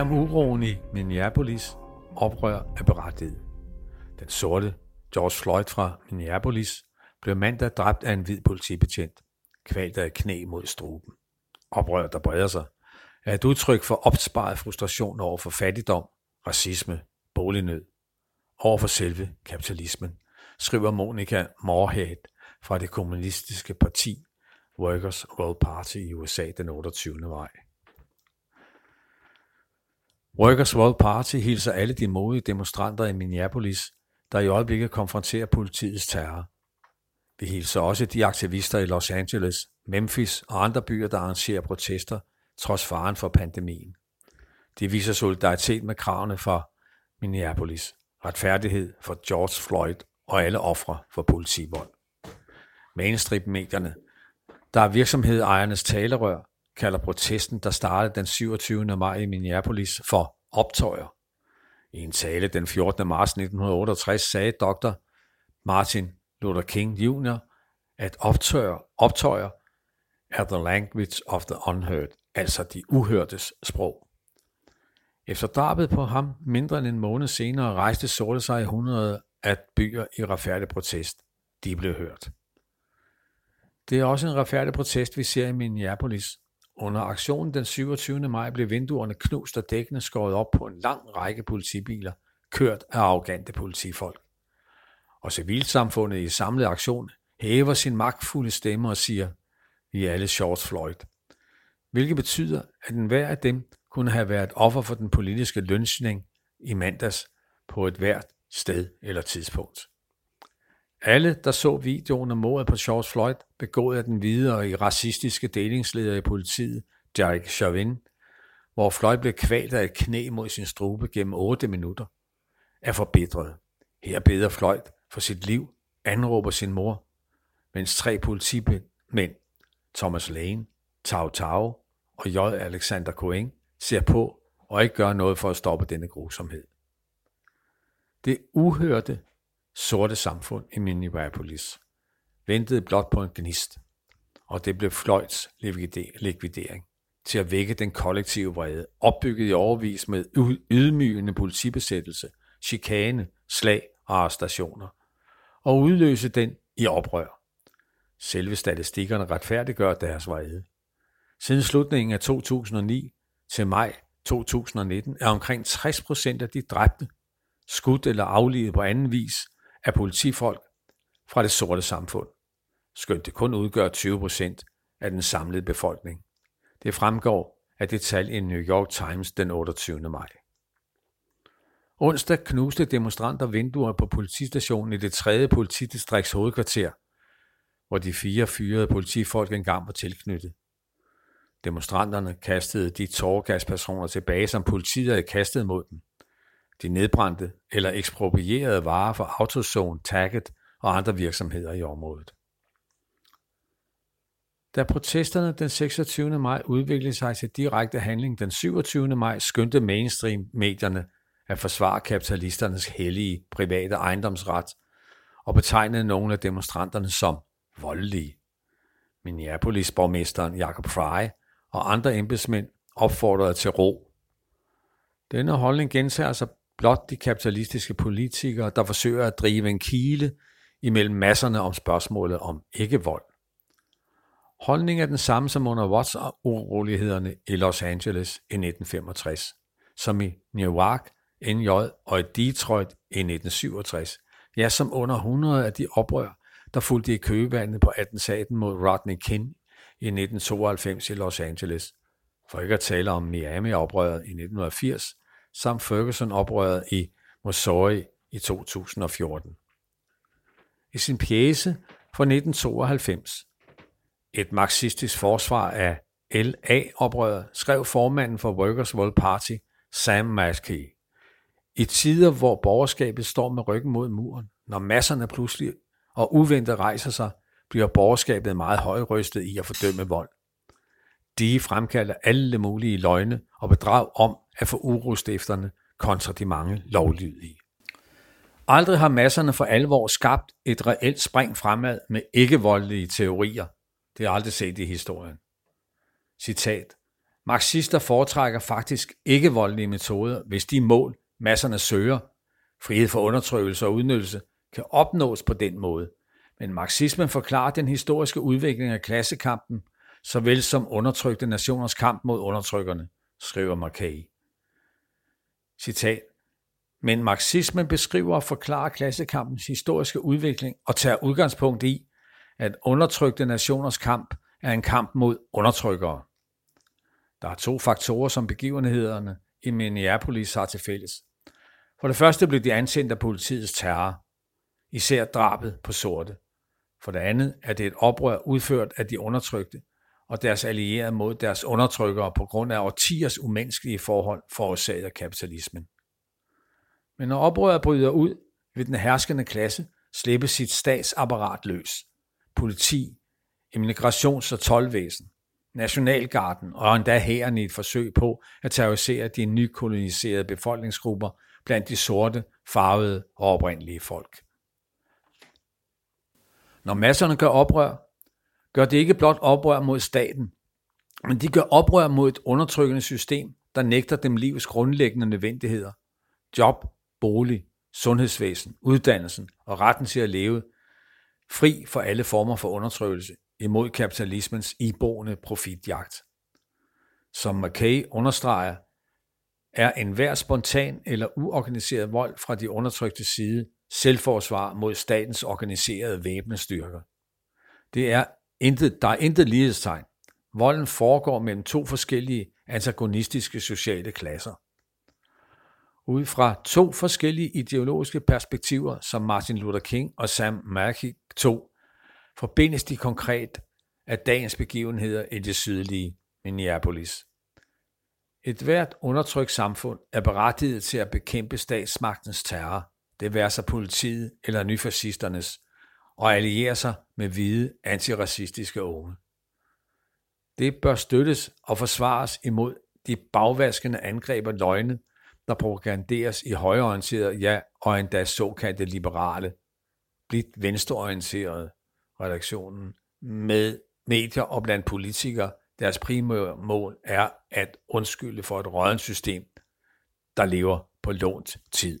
sag om uroen i Minneapolis oprør er berettiget. Den sorte George Floyd fra Minneapolis blev mandag dræbt af en hvid politibetjent, kvalt af knæ mod struben. Oprør, der breder sig, er et udtryk for opsparet frustration over for fattigdom, racisme, bolignød, over for selve kapitalismen, skriver Monica Moorhead fra det kommunistiske parti Workers' World Party i USA den 28. maj. Workers' World Party hilser alle de modige demonstranter i Minneapolis, der i øjeblikket konfronterer politiets terror. Vi hilser også de aktivister i Los Angeles, Memphis og andre byer, der arrangerer protester trods faren for pandemien. De viser solidaritet med kravene for Minneapolis, retfærdighed for George Floyd og alle ofre for politivold. Mainstream-medierne, der er virksomhedejernes talerør, kalder protesten, der startede den 27. maj i Minneapolis, for optøjer. I en tale den 14. marts 1968 sagde dr. Martin Luther King Jr., at optøjer, optøjer er the language of the unheard, altså de uhørtes sprog. Efter drabet på ham mindre end en måned senere rejste sorte sig i hundrede af byer i retfærdig protest. De blev hørt. Det er også en retfærdig protest, vi ser i Minneapolis. Under aktionen den 27. maj blev vinduerne knust og dækkene skåret op på en lang række politibiler, kørt af arrogante politifolk. Og civilsamfundet i samlet aktion hæver sin magtfulde stemme og siger, vi er alle George Floyd. Hvilket betyder, at enhver af dem kunne have været offer for den politiske lønsning i mandags på et hvert sted eller tidspunkt. Alle, der så videoen om mordet på George Floyd, begået af den hvide og i racistiske delingsleder i politiet, Derek Chauvin, hvor Floyd blev kvalt af et knæ mod sin strube gennem 8 minutter, er forbedret. Her beder Floyd for sit liv, anråber sin mor, mens tre politimænd, Thomas Lane, Tao Tao og J. Alexander Cohen, ser på og ikke gør noget for at stoppe denne grusomhed. Det uhørte sorte samfund i Minneapolis ventede blot på en gnist, og det blev Floyds likvidering til at vække den kollektive vrede, opbygget i overvis med ydmygende politibesættelse, chikane, slag og arrestationer, og udløse den i oprør. Selve statistikkerne retfærdiggør deres vrede. Siden slutningen af 2009 til maj 2019 er omkring 60 procent af de dræbte, skudt eller aflivet på anden vis af politifolk fra det sorte samfund, skønt det kun udgør 20 procent af den samlede befolkning. Det fremgår af det tal i New York Times den 28. maj. Onsdag knuste demonstranter vinduer på politistationen i det tredje politidistrikts hovedkvarter, hvor de fire fyrede politifolk engang var tilknyttet. Demonstranterne kastede de tårgaspersoner tilbage, som politiet havde kastet mod dem. De nedbrændte eller eksproprierede varer fra Autozone, Target og andre virksomheder i området. Da protesterne den 26. maj udviklede sig til direkte handling den 27. maj, skyndte mainstream-medierne at forsvare kapitalisternes hellige private ejendomsret og betegnede nogle af demonstranterne som voldelige. Minneapolis-borgmesteren Jacob Fry og andre embedsmænd opfordrede til ro. Denne holdning gentager sig blot de kapitalistiske politikere, der forsøger at drive en kile imellem masserne om spørgsmålet om ikke-vold. Holdningen er den samme som under Watts-urolighederne i Los Angeles i 1965, som i Newark, NJ og i Detroit i 1967, ja som under 100 af de oprør, der fulgte i købevandet på attentaten mod Rodney King i 1992 i Los Angeles, for ikke at tale om Miami-oprøret i 1980, samt Ferguson-oprøret i Missouri i 2014. I sin pjæse fra 1992, et marxistisk forsvar af LA-oprøret, skrev formanden for Workers' World Party, Sam Maskey. I tider, hvor borgerskabet står med ryggen mod muren, når masserne pludselig og uventet rejser sig, bliver borgerskabet meget højrystet i at fordømme vold. De fremkalder alle mulige løgne og bedrag om at få urostifterne kontra de mange lovlydige. Aldrig har masserne for alvor skabt et reelt spring fremad med ikke-voldelige teorier. Det er aldrig set i historien. Citat. Marxister foretrækker faktisk ikke voldelige metoder, hvis de mål, masserne søger, frihed for undertrykkelse og udnyttelse, kan opnås på den måde. Men marxismen forklarer den historiske udvikling af klassekampen, såvel som undertrykte nationers kamp mod undertrykkerne, skriver Mackay. Citat. Men marxismen beskriver og forklarer klassekampens historiske udvikling og tager udgangspunkt i, at undertrykte nationers kamp er en kamp mod undertrykkere. Der er to faktorer, som begivenhederne i Minneapolis har til fælles. For det første blev de ansendt af politiets terror, især drabet på sorte. For det andet er det et oprør udført af de undertrykte og deres allierede mod deres undertrykkere på grund af årtiers umenneskelige forhold forårsaget af kapitalismen. Men når oprøret bryder ud, vil den herskende klasse slippe sit statsapparat løs. Politi, immigrations- og tolvvæsen, nationalgarden og endda hæren i et forsøg på at terrorisere de nykoloniserede befolkningsgrupper blandt de sorte, farvede og oprindelige folk. Når masserne gør oprør, gør det ikke blot oprør mod staten, men de gør oprør mod et undertrykkende system, der nægter dem livets grundlæggende nødvendigheder. Job, bolig, sundhedsvæsen, uddannelsen og retten til at leve fri for alle former for undertrykkelse imod kapitalismens iboende profitjagt. Som McKay understreger, er enhver spontan eller uorganiseret vold fra de undertrykte side selvforsvar mod statens organiserede væbnestyrker. Det er intet, der er intet lighedstegn. Volden foregår mellem to forskellige antagonistiske sociale klasser. Ud fra to forskellige ideologiske perspektiver, som Martin Luther King og Sam Mackey tog, forbindes de konkret af dagens begivenheder i det sydlige Minneapolis. Et hvert undertrykt samfund er berettiget til at bekæmpe statsmagtens terror, det være sig politiet eller nyfascisternes, og alliere sig med hvide antiracistiske unge. Det bør støttes og forsvares imod de bagvaskende angreb og løgne, der propaganderes i højreorienterede, ja, og endda såkaldte liberale, blidt venstreorienterede redaktionen med medier og blandt politikere, deres primære mål er at undskylde for et rådent system, der lever på lånt tid.